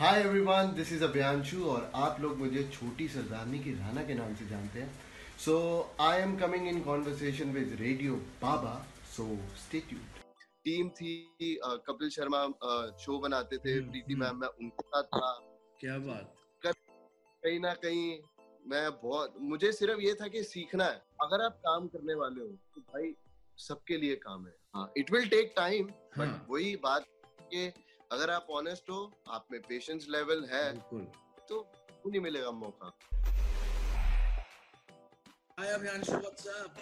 Hi everyone this is Abhiyanshu और आप लोग मुझे छोटी सरदारनी की राना के नाम से जानते हैं। So I am coming in conversation with radio Baba so stay tuned team थी कपिल शर्मा शो बनाते थे हम्म, प्रीति हम्म। मैम मैं उनके साथ था। क्या बात। कहीं ना कहीं मैं बहुत मुझे सिर्फ़ ये था कि सीखना है। अगर आप काम करने वाले हो तो भाई सबके लिए काम है। It will take time but. वही बात कि अगर आप ऑनेस्ट हो आप में पेशेंस लेवल है तो क्यों नहीं मिलेगा मौका? Hi Abhiyanshu what's up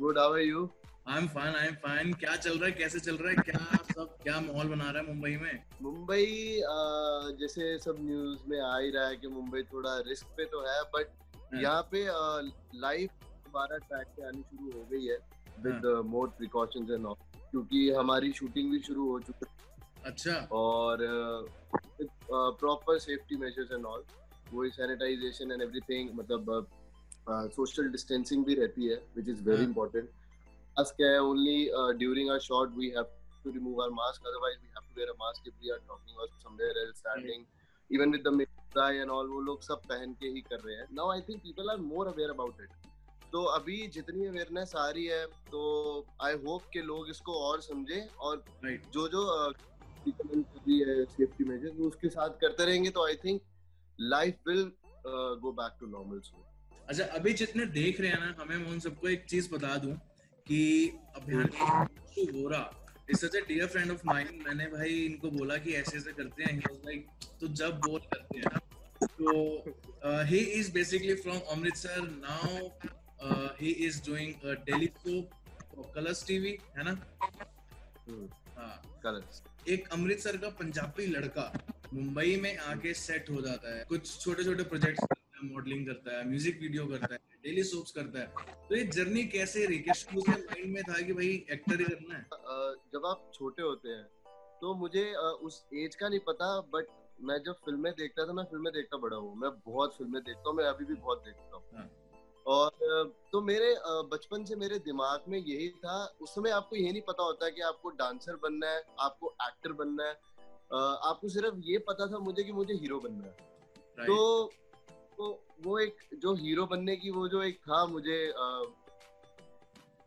good how are you I am fine I am fine क्या चल रहा है? कैसे चल रहा है? क्या सब क्या माहौल बना रहा है मुंबई में? मुंबई जैसे सब न्यूज़ में आ ही रहा है कि मुंबई थोड़ा रिस्क पे तो है बट हाँ। यहाँ पे लाइफ दोबारा ट्रैक पे आनी शुरू हो गई है with more precautions and all क्योंकि हमारी शूटिंग भी शुरू हो चुकी है। अच्छा। और proper safety measures and all वो सैनिटाइजेशन एंड एवरीथिंग मतलब सोशल uh, डिस्टेंसिंग भी रहती है which is very important us क्या only during our shot we have to remove our mask otherwise we have to wear a mask if we are talking or somewhere else standing even with the मिट्टी and all वो लोग सब पहन के ही कर रहे हैं। Now I think people are more aware about it तो अभी जितनी अवेयरनेस आ रही है तो आई होप के लोग इसको और समझे और right. जो जो कर रही है सेफ्टी मेजर्स वो उसके साथ करते रहेंगे तो I think life will go back to normal soon अच्छा अभी जितने देख रहे हैं ना हमें उन सबको एक चीज़ बता दूँ कि Abhiyanshu Vora is such dear friend of mine मैंने भाई इनको बोला कि ऐसे ऐसे करते हैं लाइक तो जब बोल करते हैं ना तो he is basically from Amritsar now he is doing daily soap Colors TV है ना? हाँ। कलर्स एक अमृतसर का पंजाबी लड़का मुंबई में आके सेट हो जाता है। कुछ छोटे छोटे प्रोजेक्ट्स करता है मॉडलिंग करता है म्यूज़िक वीडियो करता है डेली सोप्स करता है। तो ये जर्नी कैसे रही? कि शुरू से माइंड में था कि भाई एक्टर ही करना है? जब आप छोटे होते हैं तो मुझे उस एज का नहीं पता बट मैं जब फ़िल्में देखता था मैं फ़िल्में देखता बड़ा हूँ। मैं बहुत फ़िल्में देखता हूँ मैं अभी भी बहुत देखता हूँ। हाँ। और तो मेरे बचपन से मेरे दिमाग में यही था उस समय आपको ये नहीं पता होता कि आपको डांसर बनना है आपको एक्टर बनना है आपको सिर्फ़ ये पता था मुझे कि मुझे हीरो बनना है। तो तो वो एक जो हीरो बनने की वो जो एक था मुझे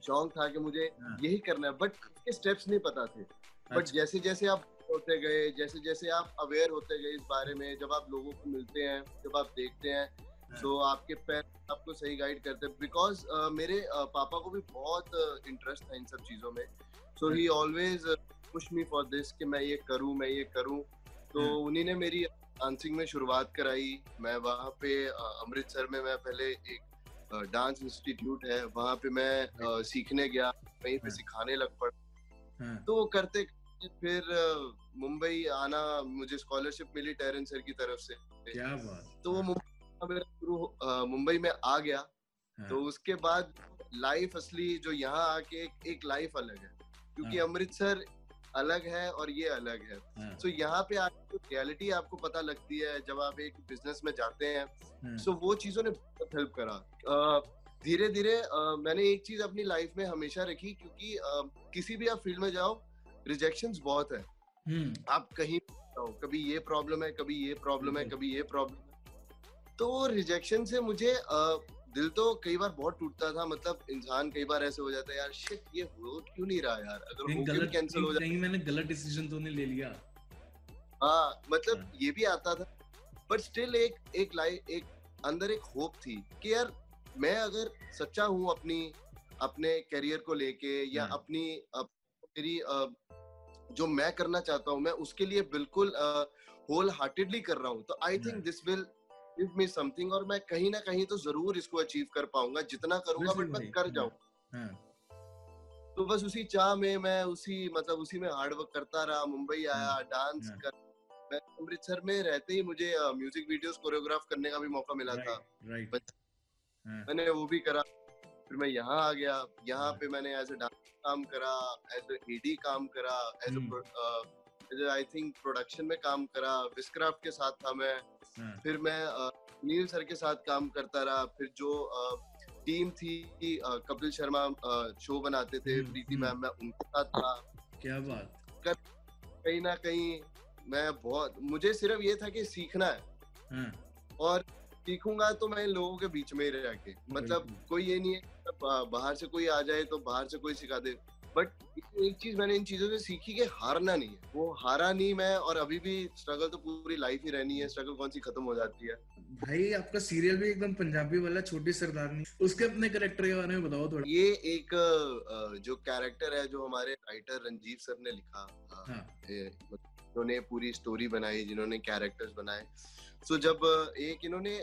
शौक था कि मुझे हाँ। यही करना है बट उसके स्टेप्स नहीं पता थे। बट अच्छा, जैसे जैसे आप होते गए जैसे जैसे आप अवेयर होते गए इस बारे में जब आप लोगों को मिलते हैं जब आप देखते हैं तो आपके पैर आपको सही गाइड करते हैं। बिकॉज़ मेरे uh, पापा को भी बहुत इंटरेस्ट uh, था इन सब चीज़ों में। So he. Always push me for this कि मैं ये करूँ मैं ये करूँ। तो हम्म। उन्हीं ने मेरी डांसिंग में शुरुआत कराई। मैं वहाँ पे uh, अमृतसर में मैं पहले एक डांस इंस्टीट्यूट है। वहाँ पे मैं uh, सीखने गया वहीं पे हाँ। सिखाने लग पड़ा। हाँ, तो करते फिर मुंबई आना मुझे स्कॉलरशिप मिली टेरन सर की तरफ़ से। क्या बात। तो वो मुंबई मेरा शुरू मुंबई में आ गया हाँ, तो उसके बाद लाइफ असली जो यहाँ आके एक, एक लाइफ अलग है क्योंकि हाँ। अमृतसर अलग है और ये अलग है। हाँ, तो यहाँ पे आके रियलिटी आपको पता लगती है जब आप एक बिज़नेस में जाते हैं सो वो चीज़ों ने बहुत हेल्प करा। धीरे धीरे मैंने एक चीज़ अपनी लाइफ में हमेशा रखी क्योंकि अ, किसी भी आप फ़ील्ड में जाओ रिजेक्शन बहुत है। हम्म, आप कहीं जाओ कभी ये प्रॉब्लम है कभी ये प्रॉब्लम है कभी ये प्रॉब्लम तो रिजेक्शन से मुझे दिल तो कई बार बहुत टूटता था मतलब इंसान कई बार ऐसे हो जाता है यार शिट ये हो क्यों नहीं रहा यार अगर के भी गलत कैंसिल हो जाए कहीं मैंने गलत डिसीज़न तो नहीं ले लिया हाँ मतलब हाँ। ये भी आता था बट स्टिल एक एक लाइफ एक अंदर एक होप थी कि यार मैं अगर सच्चा हूँ अपनी अपने करियर को लेके या हाँ। अपनी मेरी जो मैं करना चाहता हूँ मैं उसके लिए बिल्कुल होल हार्टेडली कर रहा हूँ तो I think. This will give me something और मैं कहीं ना कहीं तो ज़रूर इसको अचीव कर पाऊँगा जितना करूँगा बट मैं कर हाँ। जाऊँ हाँ, तो बस उसी चाह में मैं उसी मतलब उसी में हार्ड वर्क करता रहा मुंबई आया डांस हाँ। कर मैं अमृतसर में रहते ही मुझे म्यूज़िक वीडियोस कोरियोग्राफ करने का भी मौका मिला था हाँ, मैंने वो भी करा फिर मैं यहाँ आ गया यहाँ हाँ। पे मैंने एज ए डांस काम करा एज ए एडी काम करा एज। आई थिंक प्रोडक्शन में काम करा विस्क्राफ्ट के साथ था मैं हाँ, फिर मैं नील सर के साथ काम करता रहा फिर जो टीम थी कपिल शर्मा शो बनाते थे हम्म, प्रीति हम्म। मैम मैं उनके साथ था। क्या बात। कहीं ना कहीं मैं बहुत मुझे सिर्फ़ ये था कि सीखना है। हाँ, और सीखूँगा तो मैं लोगों के बीच में ही रह के मतलब कोई ये नहीं है बाहर से कोई आ जाए तो बाहर से कोई सिखा दे। बट एक चीज़ मैंने इन चीज़ों से सीखी कि हारना नहीं है। वो हारा नहीं मैं और अभी भी स्ट्रगल तो पूरी लाइफ ही रहनी है। स्ट्रगल कौन सी खत्म हो जाती है? भाई आपका सीरियल भी एकदम पंजाबी वाला छोटी सरदारनी उसके अपने करेक्टर के बारे में बताओ थोड़ा। ये एक जो कैरेक्टर है जो हमारे राइटर रंजीव सर ने लिखा हाँ। जिन्होंने पूरी स्टोरी बनाई जिन्होंने कैरेक्टर्स बनाए। सो जब एक इन्होंने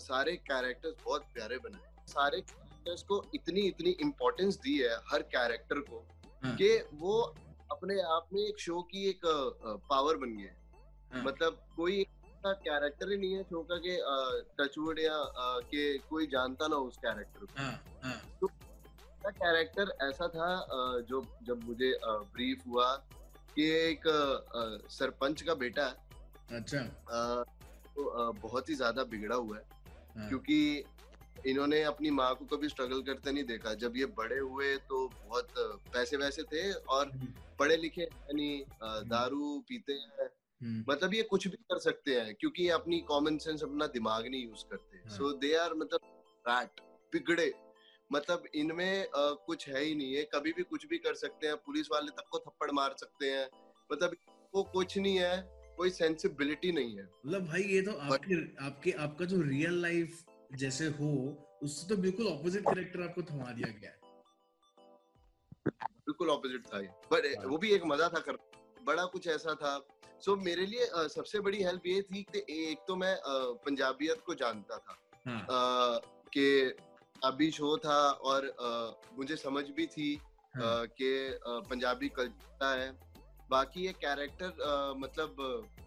सारे कैरेक्टर्स बहुत प्यारे बनाए। सारे कैरेक्टर्स को इतनी इतनी इम्पोर्टेंस दी है हर कैरेक्टर को हाँ। कि वो अपने आप में एक शो की एक पावर बन गया है। हाँ। मतलब कोई कैरेक्टर ही नहीं है शो का कि टचवुड या कि कोई जानता ना उस कैरेक्टर को। हाँ हाँ। का कैरेक्टर ऐसा था जो जब मुझे ब्रीफ हुआ कि एक सरपंच का बेटा है। अच्छा। तो बहुत ही ज़्यादा बिगड़ा हुआ हाँ, क्योंकि इन्होंने अपनी माँ को कभी स्ट्रगल करते नहीं देखा। जब ये बड़े हुए तो बहुत पैसे वैसे थे और हम्म, पढ़े लिखे हैं नहीं अ, दारू पीते हैं। हम्म, मतलब ये कुछ भी कर सकते हैं क्योंकि ये अपनी कॉमन सेंस अपना दिमाग नहीं यूज़ करते। सो दे आर मतलब रैट बिगड़े मतलब इनमें कुछ है ही नहीं है। कभी भी कुछ भी कर सकते हैं। पुलिस वाले तक को थप्पड़ मार सकते हैं। मतलब वो कुछ नहीं है कोई सेंसिबिलिटी नहीं है। मतलब भाई ये तो आपके आपके आपका जो रियल लाइफ जैसे हो उससे तो बिल्कुल ऑपोजिट कैरेक्टर आपको थमा दिया गया है। बिल्कुल ऑपोजिट था बट हाँ। वो भी एक मज़ा था कर बड़ा कुछ ऐसा था। सो so, मेरे लिए अ, सबसे बड़ी हेल्प ये थी कि एक तो मैं अ, पंजाबियत को जानता था। हाँ। अ, कि अभी शो था और अ, मुझे समझ भी थी हाँ। अ, कि अ, पंजाबी कल्चर है। बाकी ये कैरेक्टर मतलब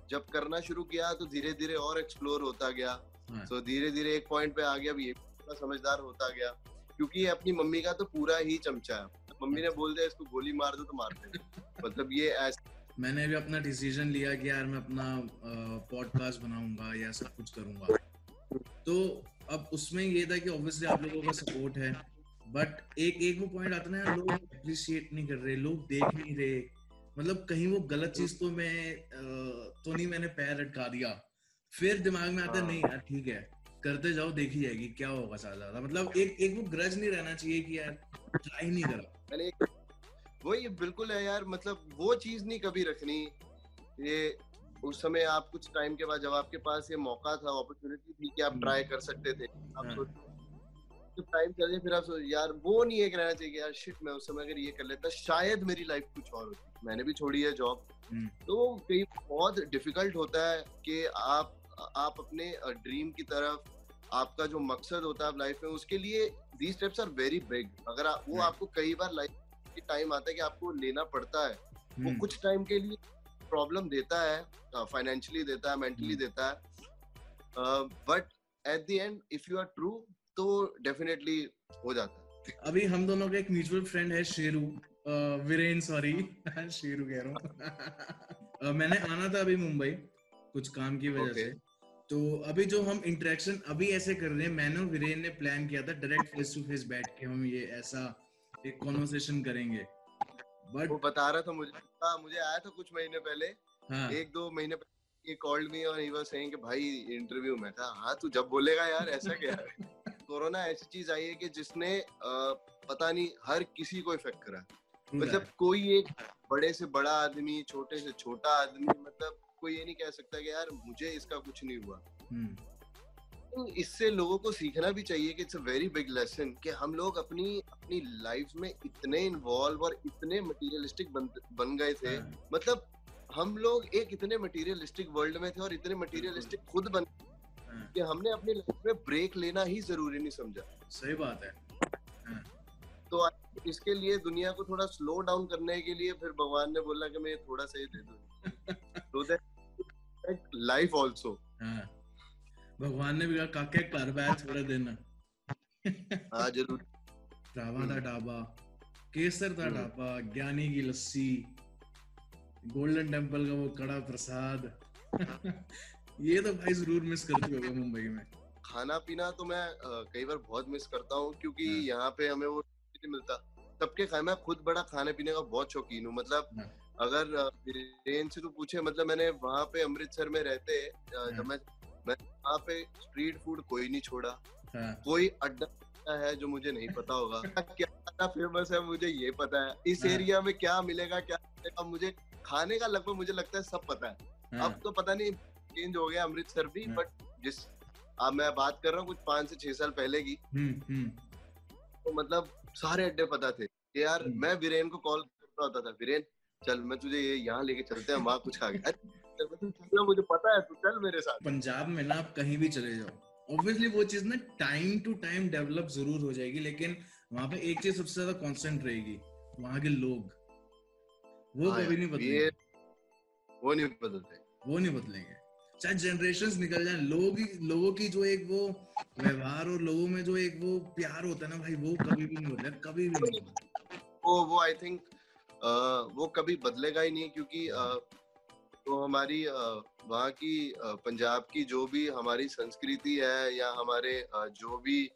जब करना शुरू किया तो धीरे धीरे और एक्सप्लोर होता गया। हाँ। तो धीरे धीरे एक पॉइंट पे आ गया अब ये थोड़ा समझदार होता गया क्योंकि ये अपनी मम्मी का तो पूरा ही चमचा है। मम्मी ने बोल दिया इसको गोली मार दो तो मार दे मतलब ये ऐसा मैंने भी अपना डिसीज़न लिया कि यार मैं अपना पॉडकास्ट बनाऊँगा या सब कुछ करूँगा। तो अब उसमें ये था कि ऑब्वियसली आप लोगों का सपोर्ट है बट एक एक वो पॉइंट आता है ना यार, लोग अप्रिशिएट नहीं कर रहे लोग देख नहीं रहे। मतलब कहीं वो गलत चीज़ तो मैं तो नहीं मैंने पैर अटका दिया। फिर दिमाग में आता हाँ। नहीं यार ठीक है करते जाओ देखी जाएगी क्या होगा ज़्यादा मतलब एक एक वो ग्रज नहीं रहना चाहिए कि यार ट्राई नहीं करा मैंने एक वही बिल्कुल है यार मतलब वो चीज़ नहीं कभी रखनी ये उस समय आप कुछ टाइम के बाद जब आपके पास ये मौका था अपॉर्चुनिटी थी कि आप हम्म। ट्राई कर सकते थे आप हाँ। जब टाइम चले फिर आप सोच यार वो नहीं एक रहना चाहिए यार शिट मैं उस समय अगर ये कर लेता शायद मेरी लाइफ कुछ और होती मैंने भी छोड़ी है जॉब हम्म। तो कई बहुत डिफ़िकल्ट होता है कि आप आप अपने ड्रीम की तरफ़ आपका जो मकसद होता है लाइफ में उसके लिए the steps are very big अगर आप, वो आपको कई बार लाइफ के टाइम आता है कि आपको लेना पड़ता है वो हम्म, कुछ टाइम के लिए प्रॉब्लम देता है फाइनेंशियली देता है मेंटली हम्म। देता है but at the end if you are true तो डेफिनेटली हो जाता है। अभी हम दोनों का एक म्यूचुअल फ्रेंड है शेरू वीरेन सॉरी शेरू कह रहा हूँ। मैंने आना था अभी मुंबई कुछ काम की वजह Okay. से। तो अभी जो हम इंटरेक्शन अभी ऐसे कर रहे हैं मैंने वीरेन ने प्लान किया था डायरेक्ट फेस टू फेस बैठ के हम ये ऐसा एक कॉन्वर्सेशन करेंगे। बट वो बता रहा था मुझे हाँ, मुझे आया था कुछ महीने पहले। हाँ। एक दो महीने पहले कॉल्ड मी और ही वाज सेइंग कि भाई इंटरव्यू में था। हाँ तू जब बोलेगा यार ऐसा क्या है? कोरोना ऐसी चीज़ आई है कि जिसने अ, पता नहीं हर किसी को इफ़ेक्ट करा। मतलब कोई एक बड़े से बड़ा आदमी छोटे से छोटा आदमी मतलब कोई ये नहीं कह सकता कि यार मुझे इसका कुछ नहीं हुआ। हम्म, तो इससे लोगों को सीखना भी चाहिए कि it's a very big lesson कि हम लोग अपनी अपनी लाइफ में इतने इन्वॉल्व और इतने मटेरियलिस्टिक बन बन गए थे। हाँ, मतलब हम लोग एक इतने मटेरियलिस्टिक वर्ल्ड में थे और इतने मटेरियलिस्टिक खुद बन हाँ, कि हमने अपनी लाइफ में ब्रेक लेना ही ज़रूरी नहीं समझा। सही बात है। तो इसके लिए दुनिया को थोड़ा स्लो डाउन करने के लिए फिर भगवान ने बोला कि मैं थोड़ा सा ही दे दूँ। दैट लाइफ आल्सो हाँ। भगवान ने भी कहा काके कर बैठ थोड़े दिन। हाँ ज़रूर। का ढाबा केसर का हम्म। ढाबा ज्ञानी की लस्सी गोल्डन टेंपल का वो कड़ा प्रसाद। ये तो भाई ज़रूर मिस करते होगे मुंबई में। खाना पीना तो मैं कई बार बहुत मिस करता हूँ क्योंकि हाँ। यहाँ पे हमें वो नहीं मिलता। सबके खाए मैं खुद बड़ा खाने पीने का बहुत शौकीन हूँ मतलब। अगर वीरेन से तो पूछे मतलब मैंने वहाँ पे अमृतसर में रहते जब मैं मैं वहाँ पे स्ट्रीट फ़ूड कोई नहीं छोड़ा हाँ। कोई अड्डा है जो मुझे नहीं पता होगा क्या फ़ेमस है मुझे ये पता है इस एरिया हाँ। में क्या मिलेगा क्या मिलेगा मुझे खाने का लगभग मुझे लगता है सब पता है हाँ। अब तो पता नहीं चेंज हो गया अमृतसर भी बट जिस अब मैं बात कर रहा हूँ कुछ पाँच से छह साल पहले की हम्म, हम्म। तो मतलब सारे अड्डे पता थे यार हम्म। मैं वीरेन को कॉल करता होता था वीरेन चल मैं तुझे ये यहाँ लेके चलते हैं वहाँ कुछ खा गया मुझे पता है तू चल मेरे साथ। पंजाब में ना आप कहीं भी चले जाओ ऑब्वियसली वो चीज़ ना टाइम टू टाइम डेवलप ज़रूर हो जाएगी लेकिन वहाँ पे एक चीज़ सबसे ज़्यादा कांस्टेंट रहेगी वहाँ के लोग। वो हाँ कभी नहीं बदलेंगे। वो नहीं बदलते। वो नहीं बदलेंगे। चाहे जनरेशन निकल जाए लोग लोगों की जो एक वो व्यवहार और लोगों में जो एक वो प्यार होता है ना भाई वो कभी भी नहीं होता कभी भी नहीं वो वो आई थिंक वो कभी बदलेगा ही नहीं क्योंकि तो हमारी वहाँ की पंजाब की जो भी हमारी संस्कृति है या हमारे जो भी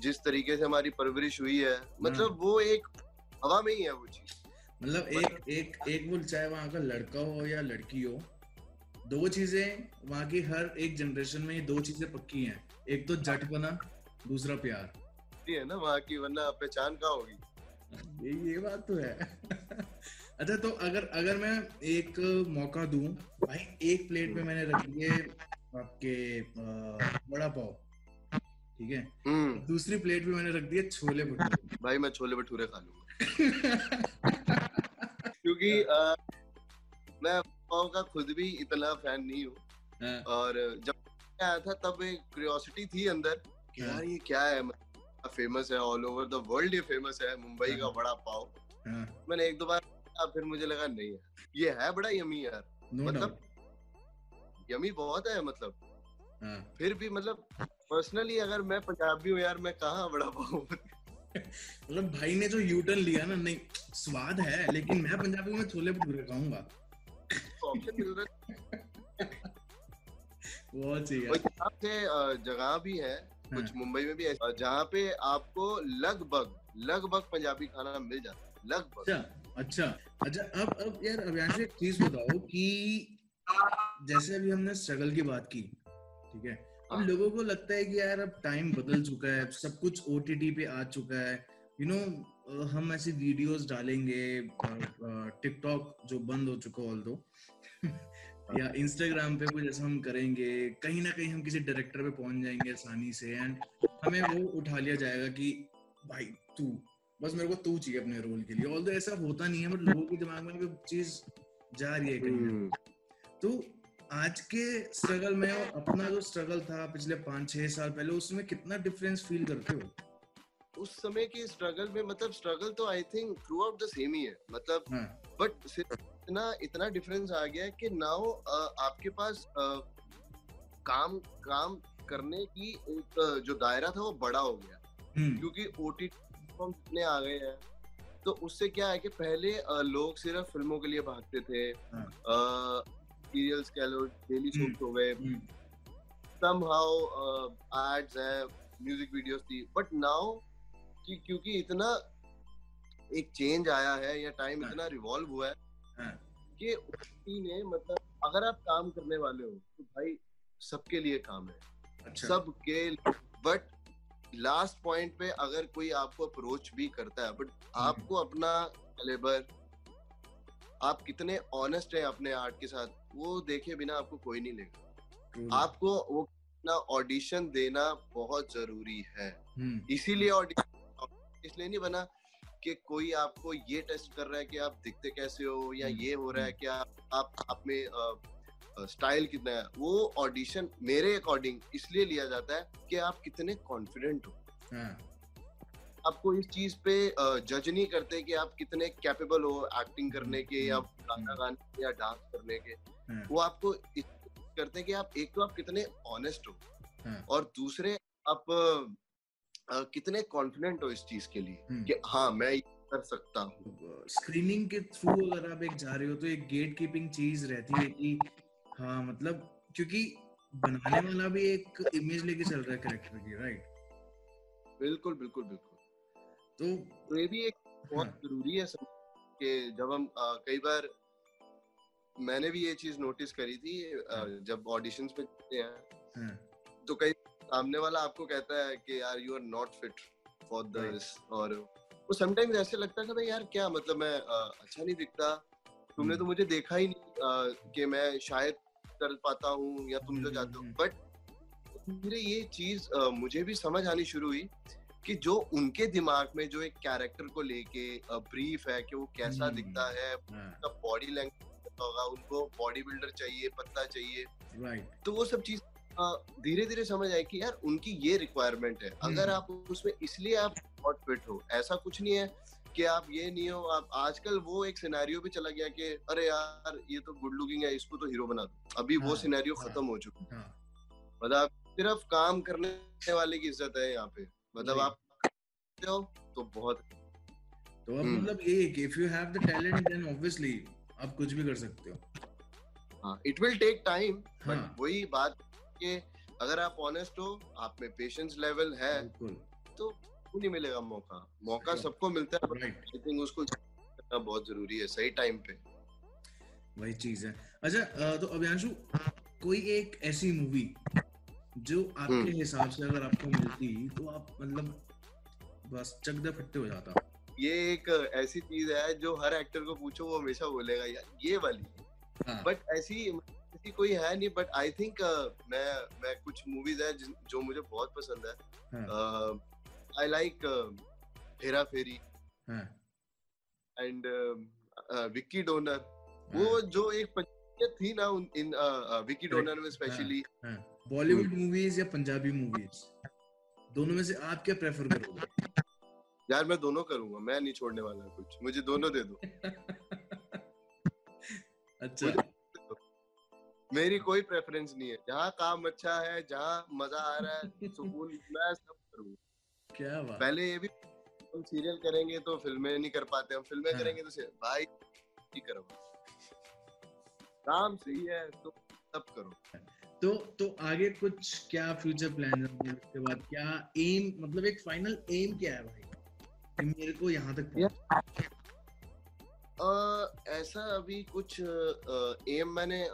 जिस तरीके से हमारी परवरिश हुई है मतलब हाँ। वो एक हवा में ही है वो चीज़। मतलब एक एक एक वो चाहे वहाँ का लड़का हो या लड़की हो दो चीज़ें वहाँ की हर एक जनरेशन में ये दो चीज़ें पक्की हैं। एक तो जट बना दूसरा प्यार। है ना वहाँ की वरना पहचान कहाँ होगी? ये ये बात तो है। अच्छा तो अगर अगर मैं एक मौका दूँ भाई एक प्लेट में मैंने रख दिए आपके बड़ा पाव ठीक है हम्म। दूसरी प्लेट पे मैंने रख दिए छोले भटूरे भाई मैं छोले भटूरे खा लूँगा क्योंकि मैं पाव का खुद भी इतना फ़ैन नहीं हूँ हाँ। और जब आया था तब एक क्यूरियोसिटी थी अंदर कि हाँ। यार ये क्या है फ़ेमस है ऑल ओवर द वर्ल्ड ये फ़ेमस है मुंबई का हाँ। बड़ा पाव मैंने एक दो बार फिर मुझे लगा नहीं है ये है बड़ा यमी यार। मतलब यमी बहुत है मतलब। फिर भी मतलब पर्सनली अगर मैं पंजाबी हूँ यार मैं कहा बड़ा पाव मतलब भाई ने जो यूटर्न लिया ना नहीं स्वाद है लेकिन मैं पंजाबी में छोले भटूरे खाऊँगा। ऑप्शन मिल रहा बहुत से जगह भी है कुछ हाँ। मुंबई में भी है जहाँ पे आपको लगभग लगभग पंजाबी खाना मिल जाता है लगभग। अच्छा अच्छा अब अब यार अभियान से एक चीज़ बताओ कि जैसे अभी हमने स्ट्रगल की बात की ठीक है? अब हाँ। लोगों को लगता है कि यार अब टाइम बदल चुका है सब कुछ ओटीटी पे आ चुका है। यू you नो know, हम ऐसी वीडियोस डालेंगे टिकटॉक जो बंद हो चुका ऑल दो या इंस्टाग्राम पे कुछ ऐसा हम करेंगे कहीं ना कहीं हम किसी डायरेक्टर पे पहुँच जाएँगे आसानी से एंड हमें वो उठा लिया जाएगा कि भाई तू बस मेरे को तू चाहिए अपने रोल के लिए ऑल ऐसा होता नहीं है बट लोगों के दिमाग में चीज़ जा रही है कहीं हम्म। तो आज के स्ट्रगल में अपना जो स्ट्रगल था पिछले पाँच छह साल पहले उसमें कितना डिफरेंस फील करते हो उस समय की स्ट्रगल में मतलब स्ट्रगल तो I think throughout the same ही है मतलब बट हाँ। सिर्फ़ इतना इतना डिफरेंस आ गया है कि नाउ आपके पास काम काम करने की एक जो दायरा था वो बड़ा हो गया हम्म। क्योंकि ओटीटी प्लेटफॉर्म इतने आ गए हैं तो उससे क्या है कि पहले लोग सिर्फ़ फ़िल्मों के लिए भागते थे सीरियल्स हाँ। कह लो डेली शोज़ हम्म। हो गए सम हाउ एड्स है म्यूज़िक वीडियोस थी बट नाउ कि क्योंकि इतना एक चेंज आया है या टाइम हाँ। इतना रिवॉल्व हुआ है हाँ। कि ने मतलब अगर आप काम करने वाले हो तो भाई सबके लिए काम है अच्छा। सबके बट लास्ट पॉइंट पे अगर कोई आपको अप्रोच भी करता है बट हम्म। आपको अपना लेबर आप कितने ऑनेस्ट हैं अपने आर्ट के साथ वो देखे बिना आपको कोई नहीं लेगा आपको वो अपना ऑडिशन देना बहुत ज़रूरी है हम्म। इसीलिए ऑडिशन इसलिए नहीं बना कि कोई आपको ये टेस्ट कर रहा है कि आप दिखते कैसे हो या हम्म, ये हो रहा है। कि आप आप में स्टाइल कितना है वो ऑडिशन मेरे अकॉर्डिंग इसलिए लिया जाता है कि आप कितने कॉन्फिडेंट हो हाँ। आपको इस चीज़ पे जज नहीं करते कि आप कितने कैपेबल हो एक्टिंग करने के या हम्म, गाना गाने के या डांस करने के। वो आपको करते हैं कि आप एक तो आप कितने ऑनेस्ट हो। और दूसरे आप कितने कॉन्फिडेंट हो इस चीज़ के लिए हम्म। कि हाँ मैं कर सकता हूँ स्क्रीनिंग के थ्रू अगर आप एक जा रहे हो तो एक गेट कीपिंग चीज़ रहती है कि हाँ मतलब क्योंकि बनाने वाला भी एक इमेज लेके चल रहा है कैरेक्टर की राइट बिल्कुल बिल्कुल बिल्कुल। तो, तो ये भी एक बहुत हाँ. ज़रूरी है सब कि जब हम आ, कई बार मैंने भी ये चीज़ नोटिस करी थी uh, जब ऑडिशंस पे जाते हैं हाँ, तो कई सामने वाला आपको कहता है कि यार you are not fit for this और वो समटाइम्स ऐसे लगता है कि भाई यार क्या मतलब मैं uh, अच्छा नहीं दिखता। तुमने तो हम्म। मुझे देखा ही नहीं कि मैं शायद कर पाता हूँ या तुम जो हम्म, चाहते हो हम्म। बट मेरे ये चीज़ मुझे भी समझ आनी शुरू हुई कि जो उनके दिमाग में जो एक कैरेक्टर को लेके ब्रीफ है कि वो कैसा हम्म। दिखता है हाँ, उसका बॉडी लैंग्वेज होगा उनको बॉडी बिल्डर चाहिए पत्ता चाहिए राइट तो वो सब चीज़ धीरे धीरे समझ आई कि यार उनकी ये रिक्वायरमेंट है अगर हम्म। आप उसमें इसलिए आप नॉट फिट हो ऐसा कुछ नहीं है कि आप ये नहीं हो आप आजकल वो एक सिनेरियो भी चला गया कि अरे यार ये तो गुड लुकिंग है इसको तो हीरो बना दो अभी हाँ, वो सिनेरियो हाँ। खत्म हो चुका है हाँ मतलब सिर्फ़ काम करने वाले की इज़्ज़त है यहाँ पे मतलब आप हो तो बहुत तो अब हम्म। मतलब ये कि if you have the talent then obviously आप कुछ भी कर सकते हो हाँ it will take time. But वही बात कि अगर आप ऑनेस्ट हो आप में पेशेंस लेवल है तो क्यों नहीं मिलेगा मौका। मौका सबको मिलता है आई थिंक उसको करना बहुत ज़रूरी है सही टाइम पे। वही चीज़ है। अच्छा तो अभियांशु कोई एक ऐसी मूवी जो आपके हम्म। हिसाब से अगर आपको मिलती तो आप मतलब बस चक दे फट्टे हो जाता? ये एक ऐसी चीज़ है जो हर एक्टर को पूछो वो हमेशा बोलेगा यार ये वाली हाँ, बट ऐसी ऐसी कोई है नहीं बट आई थिंक मैं मैं कुछ मूवीज़ है जो मुझे बहुत पसंद है। हाँ, लाइक हेरा फेरी हाँ, एंड विक्की डोनर हाँ, वो जो एक पंचायत थी ना उन- इन विक्की Correct. डोनर में स्पेशली। बॉलीवुड मूवीज़ या पंजाबी मूवीज़ दोनों में से आप क्या प्रेफर करोगे? यार मैं दोनों करूँगा। मैं नहीं छोड़ने वाला कुछ। मुझे दोनों दे दो। अच्छा। मेरी कोई प्रेफरेंस नहीं है। जहाँ काम अच्छा है जहाँ मज़ा आ रहा है सुकून मैं सब करूँगा। क्या बात। पहले ये भी हम सीरियल करेंगे तो फ़िल्में नहीं कर पाते हम फ़िल्में हाँ। करेंगे तो भाई नहीं करो। काम सही है तो सब करो। तो तो आगे कुछ क्या फ्यूचर प्लान है? उसके बाद क्या एम मतलब एक फाइनल एम क्या है भाई? कि मेरे को यहाँ तक अ, ऐसा अभी कुछ एम मैंने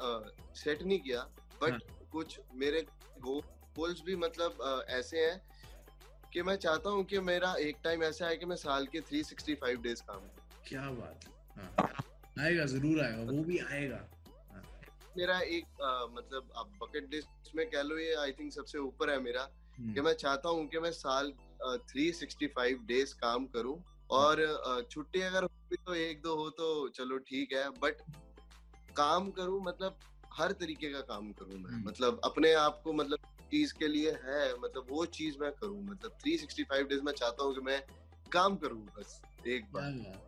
सेट नहीं किया बट हाँ। कुछ मेरे गोल्स भी मतलब अ, ऐसे हैं कि मैं चाहता हूँ कि मेरा एक टाइम ऐसा है कि मैं साल के 365 डेज़ काम करूँ। क्या बात है। हाँ आएगा ज़रूर आएगा वो भी आएगा। मेरा एक अ, मतलब आप बकेट लिस्ट में कह लो ये आई थिंक सबसे ऊपर है मेरा हम्म, कि मैं चाहता हूँ कि मैं साल थ्री सिक्सटी फाइव डेज़ काम करूँ और छुट्टी अगर हुई तो एक दो हो तो चलो ठीक है बट काम करूँ मतलब हर तरीके का काम करूँ मैं। हम्म। मतलब अपने आप को मतलब चीज़ के लिए है मतलब वो चीज़ मैं करूँ। मतलब थ्री सिक्सटी फाइव डेज़ मैं चाहता हूँ कि मैं काम करूँ बस एक बार।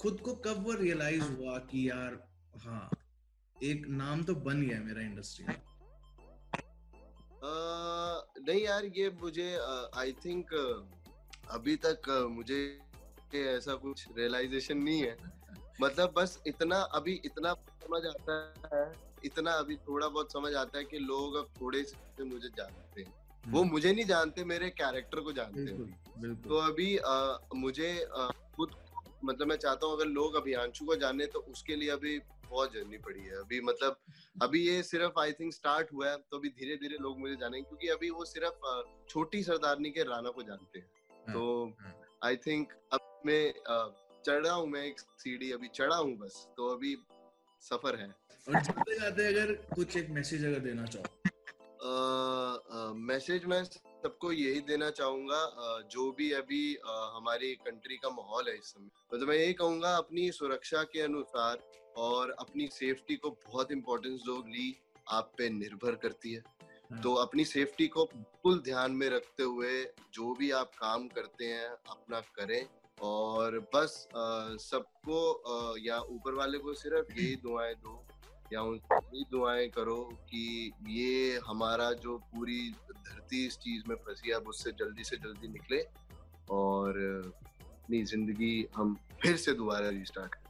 खुद को कब वो रियलाइज़ हुआ कि यार हाँ एक नाम तो बन गया मेरा इंडस्ट्री में? नहीं यार ये मुझे आई थिंक अभी तक मुझे के ऐसा कुछ रियलाइजेशन नहीं है। मतलब बस इतना अभी इतना समझ आता है इतना अभी थोड़ा बहुत समझ आता है कि लोग अब थोड़े से मुझे जानते हैं। वो मुझे नहीं जानते मेरे कैरेक्टर को जानते हैं। तो अभी अ, मुझे खुद मतलब मैं चाहता हूँ अगर लोग अभियांशु को जाने तो उसके लिए अभी बहुत जर्नी पड़ी है। अभी मतलब अभी ये सिर्फ़ आई थिंक स्टार्ट हुआ है तो अभी धीरे धीरे लोग मुझे जानेंगे क्योंकि अभी वो सिर्फ़ छोटी सरदारनी के राणा को जानते हैं। हाँ, तो। आई थिंक अब मैं चढ़ा हूँ मैं एक सीढ़ी अभी चढ़ा हूँ बस तो अभी सफ़र है। और जाते जाते अगर कुछ एक मैसेज अगर देना चाहो। मैसेज मैं सबको यही देना चाहूँगा जो भी अभी हमारी कंट्री का माहौल है इस समय। मतलब मैं यही कहूँगा अपनी सुरक्षा के अनुसार और अपनी सेफ्टी को बहुत इम्पोर्टेंस दो ली आप पे निर्भर करती है। हाँ, तो अपनी सेफ्टी को बिल्कुल ध्यान में रखते हुए जो भी आप काम करते हैं अपना करें। और बस सबको या ऊपर वाले को सिर्फ़ यही दुआएँ दो या यही दुआएँ करो कि ये हमारा जो पूरी धरती इस चीज़ में फंसी है अब उससे जल्दी से जल्दी निकले और अपनी ज़िंदगी हम फिर से दोबारा रिस्टार्ट करें।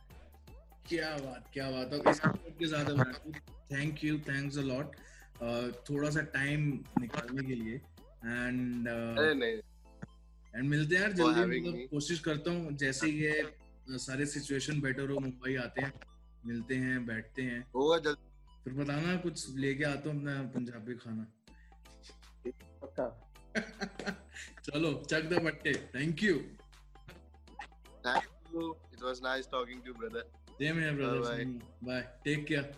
क्या बात क्या बात। है इस के साथ thank you thanks a lot थोड़ा सा टाइम निकालने के लिए। एंड नहीं। एंड मिलते हैं यार जल्दी मतलब कोशिश करता हूँ जैसे ये सारे सिचुएशन बेटर हो मुंबई आते हैं मिलते हैं बैठते हैं। होगा जल्दी। फिर बताना कुछ लेके आता हूँ अपना पंजाबी खाना। चलो चक द बट्टे thank you thank you it was nice talking to brother same है ब्रदर. Bye take care